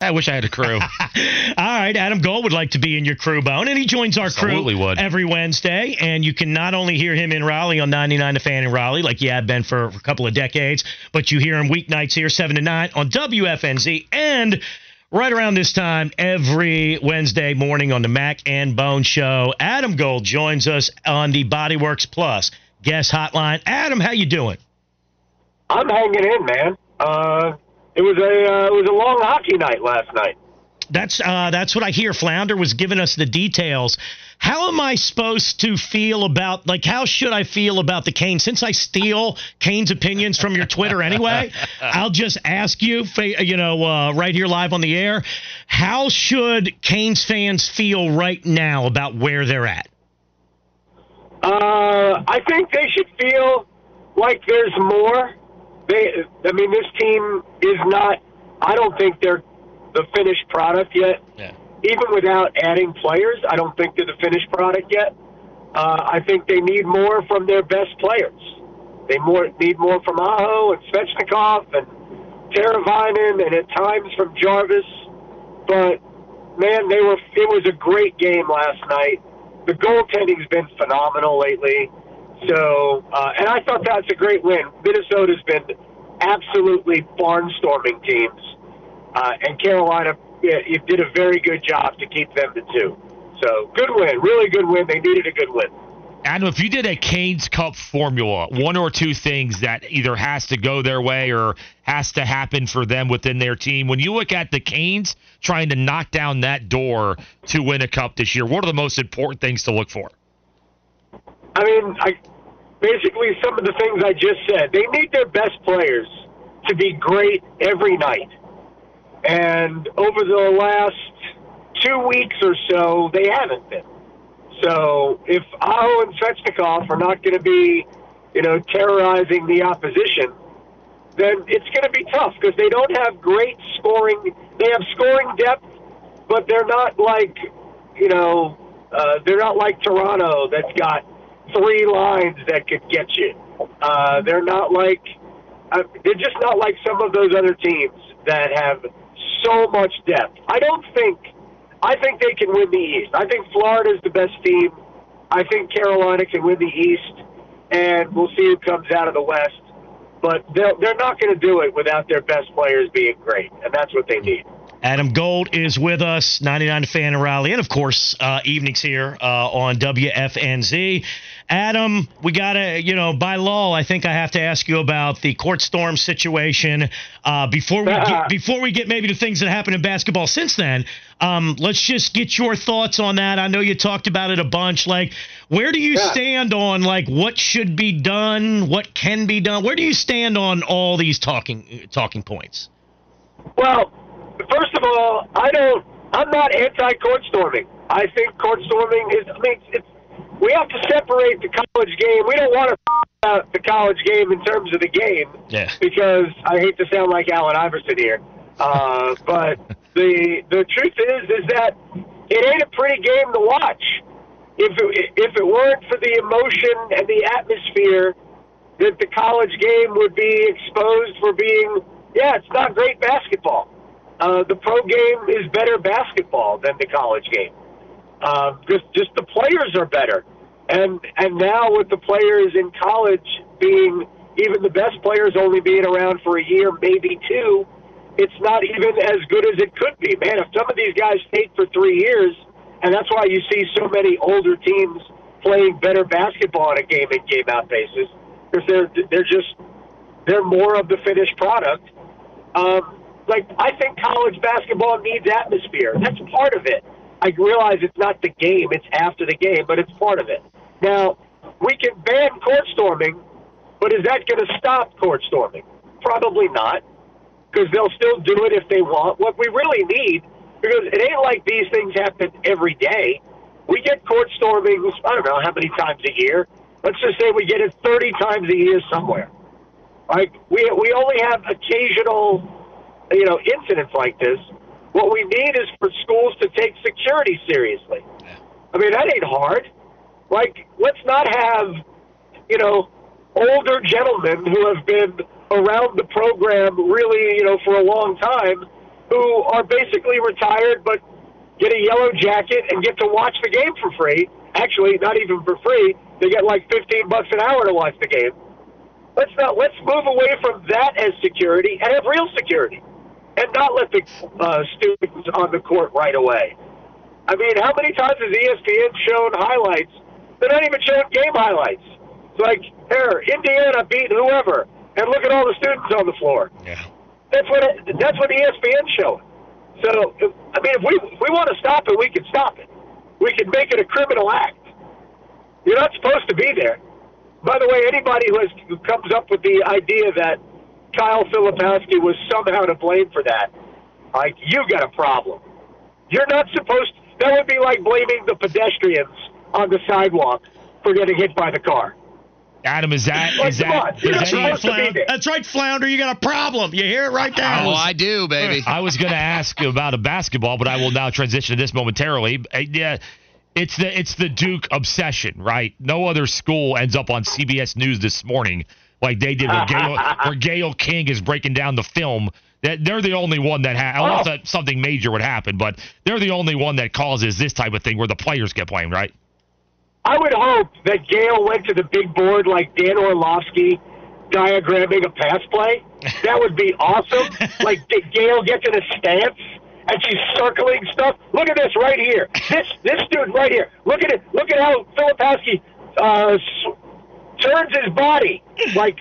I wish I had a crew. All right, Adam Gold would like to be in your crew bone, and he joins our Absolutely crew would. every Wednesday. And you can not only hear him in Raleigh on 99 The Fan in Raleigh, like you have been for a couple of decades, but you hear him weeknights here, 7 to 9 on WFNZ, and right around this time every Wednesday morning on the Mac and Bone Show. Adam Gold joins us on the Bodyworks Plus guest hotline. Adam, how you doing? I'm hanging in, man. Uh, it was a uh, it was a long hockey night last night. That's uh, that's what I hear. Flounder was giving us the details. How am I supposed to feel about like how should I feel about the Kane? Since I steal Canes' opinions from your Twitter anyway, I'll just ask you, you know, uh, right here live on the air. How should Canes' fans feel right now about where they're at? Uh, I think they should feel like there's more. They, I mean, this team is not. I don't think they're the finished product yet. Yeah. Even without adding players, I don't think they're the finished product yet. Uh, I think they need more from their best players. They more need more from Aho and Svechnikov and Teravainen and at times from Jarvis. But man, they were. It was a great game last night. The goaltending's been phenomenal lately. So, uh, and I thought that's a great win. Minnesota's been absolutely barnstorming teams, uh, and Carolina it did a very good job to keep them to two. So, good win, really good win. They needed a good win. Adam, if you did a Canes Cup formula, one or two things that either has to go their way or has to happen for them within their team, when you look at the Canes trying to knock down that door to win a cup this year, what are the most important things to look for? I mean, I basically some of the things I just said. They need their best players to be great every night. And over the last two weeks or so, they haven't been. So if Aho and Svechnikov are not going to be, you know, terrorizing the opposition, then it's going to be tough because they don't have great scoring. They have scoring depth, but they're not like, you know, uh, they're not like Toronto that's got three lines that could get you. Uh, they're not like, uh, they're just not like some of those other teams that have so much depth. I don't think, I think they can win the East. I think Florida's the best team. I think Carolina can win the East, and we'll see who comes out of the West. But they're, they're not going to do it without their best players being great, and that's what they need. Adam Gold is with us, 99 Fan in Raleigh, and of course, uh, evenings here uh, on WFNZ. Adam, we got to, you know, by law, I think I have to ask you about the court storm situation. Uh, before we get, before we get maybe to things that happened in basketball since then, um, let's just get your thoughts on that. I know you talked about it a bunch. Like, where do you Yeah. stand on like what should be done, what can be done? Where do you stand on all these talking talking points? Well, first of all, I don't. I'm not anti-court storming. I think court storming is. I mean, it's, we have to separate the college game. We don't want to out the college game in terms of the game Yeah. because I hate to sound like Allen Iverson here, uh, but the the truth is is that it ain't a pretty game to watch. If it, if it weren't for the emotion and the atmosphere, that the college game would be exposed for being yeah, it's not great basketball. Uh, the pro game is better basketball than the college game. Uh, just just the players are better, and and now with the players in college being even the best players only being around for a year, maybe two, it's not even as good as it could be. Man, if some of these guys stayed for three years, and that's why you see so many older teams playing better basketball on a game in game out basis because they're they're just they're more of the finished product. Um, like I think college basketball needs atmosphere. That's part of it. I realize it's not the game; it's after the game, but it's part of it. Now we can ban court storming, but is that going to stop court storming? Probably not, because they'll still do it if they want. What we really need, because it ain't like these things happen every day. We get court storming. I don't know how many times a year. Let's just say we get it 30 times a year somewhere. Like we we only have occasional, you know, incidents like this. What we need is for schools to take security seriously. I mean, that ain't hard. Like, let's not have, you know, older gentlemen who have been around the program really, you know, for a long time who are basically retired but get a yellow jacket and get to watch the game for free. Actually, not even for free. They get like 15 bucks an hour to watch the game. Let's not let's move away from that as security and have real security, and not let the uh, students on the court right away. I mean, how many times has ESPN shown highlights? They're not even showing game highlights. It's like, here, Indiana beat whoever, and look at all the students on the floor. Yeah. That's what it, that's what ESPN's showing. So, if, I mean, if we if we want to stop it, we can stop it. We can make it a criminal act. You're not supposed to be there. By the way, anybody who, has, who comes up with the idea that Kyle Filipowski was somehow to blame for that, like you got a problem. You're not supposed. That would be like blaming the pedestrians on the sidewalk for getting hit by the car. Adam, is that Like, is come on, that? you're is not that supposed to be there. That's right, Flounder. You got a problem. You hear it right there. Oh, I do, baby. I was going to ask about a basketball, but I will now transition to this momentarily. Uh, Yeah, it's the it's the Duke obsession, right? No other school ends up on CBS News this morning like they did where Gail, where Gail King is breaking down the film. That they're the only one that ha- unless Oh. that something major would happen, but they're the only one that causes this type of thing where the players get blamed, right? I would hope that Gail went to the big board like Dan Orlovsky diagramming a pass play. That would be awesome. like G- Gail gets in a stance and she's circling stuff. Look at this right here. This this dude right here. Look at it. Look at how Filipowski uh, turns his body. Like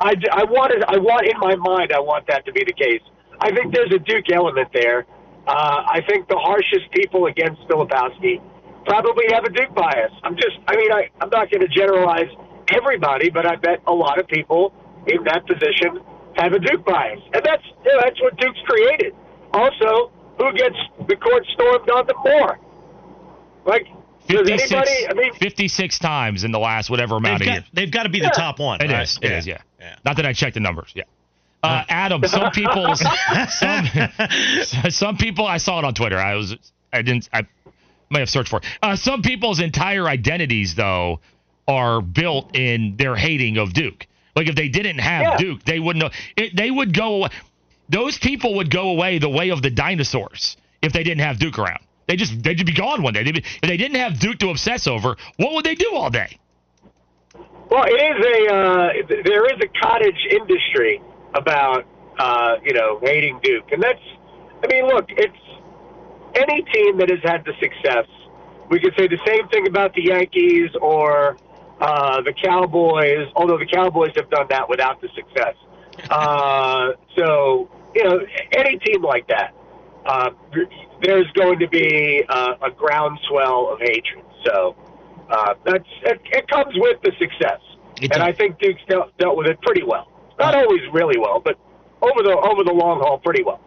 I, I wanted. I want in my mind. I want that to be the case. I think there's a Duke element there. Uh, I think the harshest people against Filipowski probably have a Duke bias. I'm just. I mean, I, I'm not going to generalize everybody, but I bet a lot of people in that position have a Duke bias, and that's you know, that's what Duke's created. Also, who gets the court stormed on them more? Like, 56, anybody? I mean, 56 times in the last whatever They've amount of got, years. they've got to be the Yeah. top one. It right? is. It is. Yeah. Yeah. Not that I checked the numbers. Yeah. Uh, Adam, some people, some some people I saw it on Twitter. I was I didn't I may have searched for it. Uh, some people's entire identities though are built in their hating of Duke. Like if they didn't have Yeah. Duke, they wouldn't know. It, they would go away. Those people would go away the way of the dinosaurs if they didn't have Duke around. They just they'd be gone one day. Be, if they didn't have Duke to obsess over, what would they do all day? Well, it is a uh, there is a cottage industry about uh, you know hating Duke, and that's I mean, look, it's any team that has had the success. We could say the same thing about the Yankees or uh, the Cowboys, although the Cowboys have done that without the success. Uh, so you know, any team like that, uh, there's going to be uh, a groundswell of hatred. So uh, that's it, it comes with the success, It and does. I think Duke's dealt, dealt with it pretty well. Not always really well, but over the over the long haul, pretty well.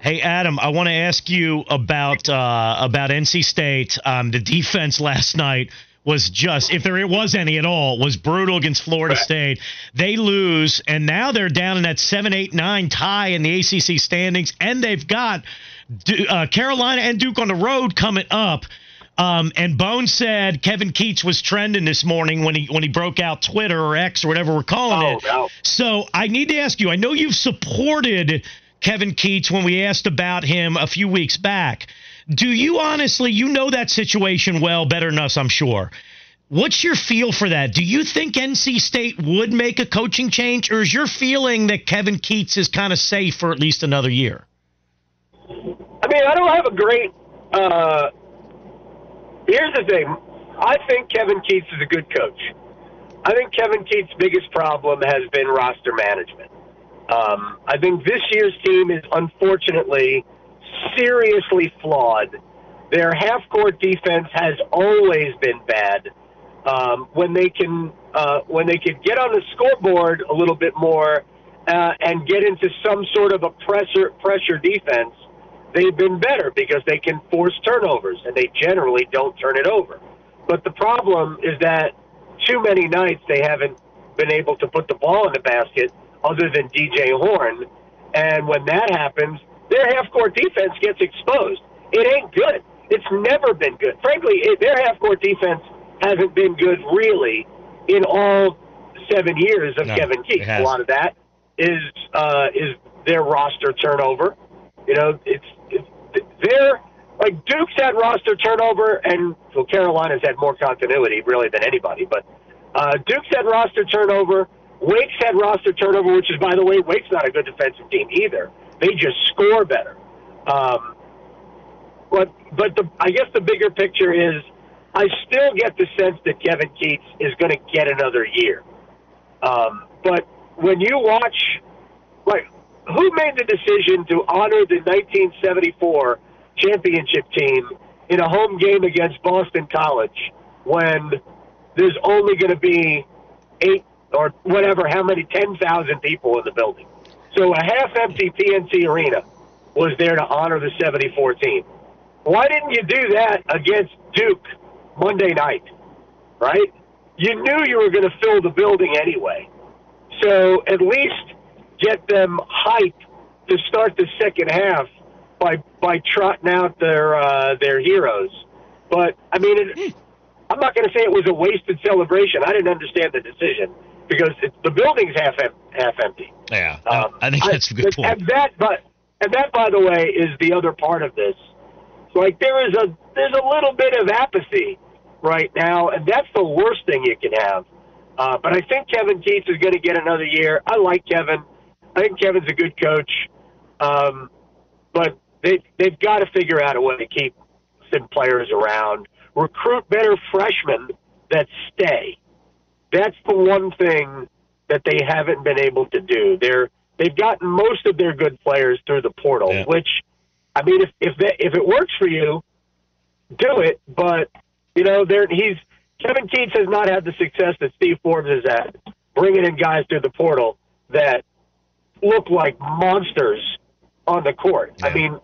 Hey Adam, I want to ask you about uh, about NC State. Um, the defense last night was just, if there was any at all, was brutal against Florida Right. State. They lose, and now they're down in that seven, eight, nine tie in the ACC standings, and they've got uh, Carolina and Duke on the road coming up. Um, and Bone said Kevin Keatts was trending this morning when he when he broke out Twitter or X or whatever we're calling Oh, it. no. So I need to ask you. I know you've supported Kevin Keatts when we asked about him a few weeks back. Do you honestly, you know that situation well, better than us, I'm sure. What's your feel for that? Do you think NC State would make a coaching change, or is your feeling that Kevin Keatts is kind of safe for at least another year? I mean, I don't have a great. Uh, here's the thing. I think Kevin Keatts is a good coach. I think Kevin Keatts' biggest problem has been roster management. Um, I think this year's team is unfortunately seriously flawed. Their half-court defense has always been bad. Um, when they can, uh, when they could get on the scoreboard a little bit more uh, and get into some sort of a pressure pressure defense, they've been better because they can force turnovers and they generally don't turn it over. But the problem is that too many nights they haven't been able to put the ball in the basket other than DJ Horne. And when that happens, their half court defense gets exposed. It ain't good. It's never been good. Frankly, it, their half court defense hasn't been good really in all seven years of No, Kevin Keatts. A lot of that is uh, is their roster turnover. You know, it's they're like Duke's had roster turnover, and well, Carolina's had more continuity really than anybody. But uh, Duke's had roster turnover. Wake's had roster turnover, which is, by the way, Wake's not a good defensive team either. They just score better. Um, but but the I guess the bigger picture is I still get the sense that Kevin Keatts is going to get another year. Um, but when you watch, like, who made the decision to honor the 1974 championship team in a home game against Boston College when there's only going to be eight or whatever, how many, 10,000 people in the building? So a half empty PNC Arena was there to honor the 74 team. Why didn't you do that against Duke Monday night? Right? You knew you were going to fill the building anyway. So at least get them hype to start the second half by by trotting out their uh, their heroes. But I mean, it, I'm not going to say it was a wasted celebration. I didn't understand the decision because it, the building's half em- half empty. Yeah, um, I think that's a good point. And that, but and that, by the way, is the other part of this. Like there is a there's a little bit of apathy right now, and that's the worst thing you can have. Uh, but I think Kevin Keatts is going to get another year. I like Kevin. I think Kevin's a good coach. Um, but they they've got to figure out a way to keep some players around. Recruit better freshmen that stay. That's the one thing that they haven't been able to do. They're they've gotten most of their good players through the portal, yeah. which I mean, if if that, if it works for you, do it. But you know, there he's Kevin Keatts has not had the success that Steve Forbes has had, bringing in guys through the portal that look like monsters on the court. Yeah. I mean,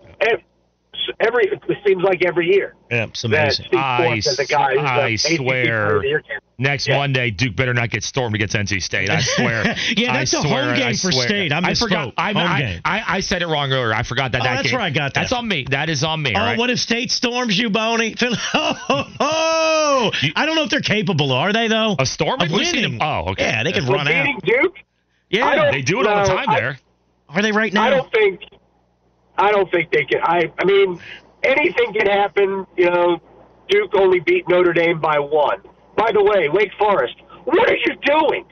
every it seems like every year. Yeah, it's amazing. I, I uh, swear, next yeah. Monday Duke better not get stormed against NC State. I swear. yeah, that's I a swear, home game for State. I, I forgot. I, I, I, I, said it wrong earlier. I forgot that. Oh, that that's game. where I got that. That's on me. That is on me. Oh, right? what if State storms you, Boney? oh, you, I don't know if they're capable. Are they though? A storm of winning? Oh, okay. Yeah, they can run out. Duke. Yeah, they do it all the time there. Are they right now? I don't think. I don't think they can. I. I mean, anything can happen. You know, Duke only beat Notre Dame by one. By the way, Wake Forest, what are you doing?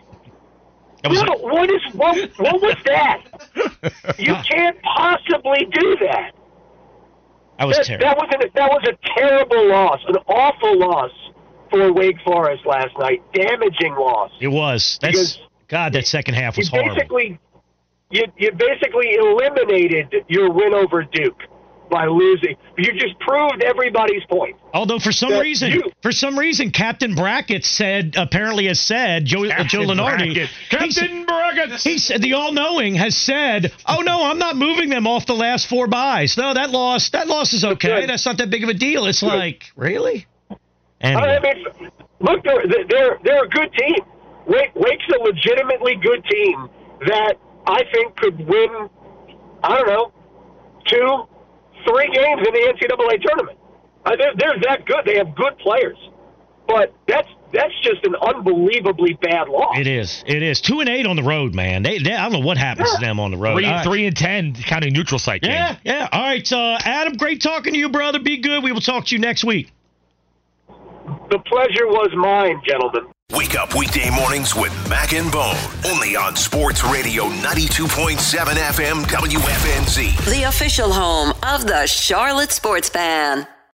What, what is what? What was that? you can't possibly do that. That was that, terrible. That was an, that was a terrible loss, an awful loss for Wake Forest last night. Damaging loss. It was. That's because God. That second half was you horrible. Basically, you you basically eliminated your win over Duke by losing. You just proved everybody's point. Although for some reason, you, for some reason, Captain Brackett said apparently has said uh, Joe, Joe Lunardi. Brackett. Captain Brackett. He said the all-knowing has said, "Oh no, I'm not moving them off the last four byes. No, that loss, that loss is okay. That's not that big of a deal." It's like really. Anyway. I mean, look, they're they're they're a good team. Wake, Wake's a legitimately good team that I think could win. I don't know, two, three games in the NCAA tournament. Uh, they're, they're that good. They have good players, but that's that's just an unbelievably bad loss. It is. It is two and eight on the road, man. They, they I don't know what happens yeah. to them on the road. Three, right. three and ten, counting neutral site. Yeah, yeah. All right, uh, Adam. Great talking to you, brother. Be good. We will talk to you next week. The pleasure was mine, gentlemen. Wake up weekday mornings with Mac and Bone. Only on Sports Radio 92.7 FM WFNZ. The official home of the Charlotte Sports Fan.